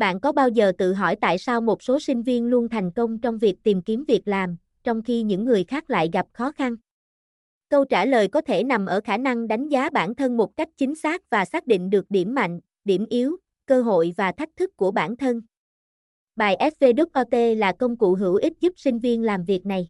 Bạn có bao giờ tự hỏi tại sao một số sinh viên luôn thành công trong việc tìm kiếm việc làm, trong khi những người khác lại gặp khó khăn? Câu trả lời có thể nằm ở khả năng đánh giá bản thân một cách chính xác và xác định được điểm mạnh, điểm yếu, cơ hội và thách thức của bản thân. Bài SVWOT là công cụ hữu ích giúp sinh viên làm việc này.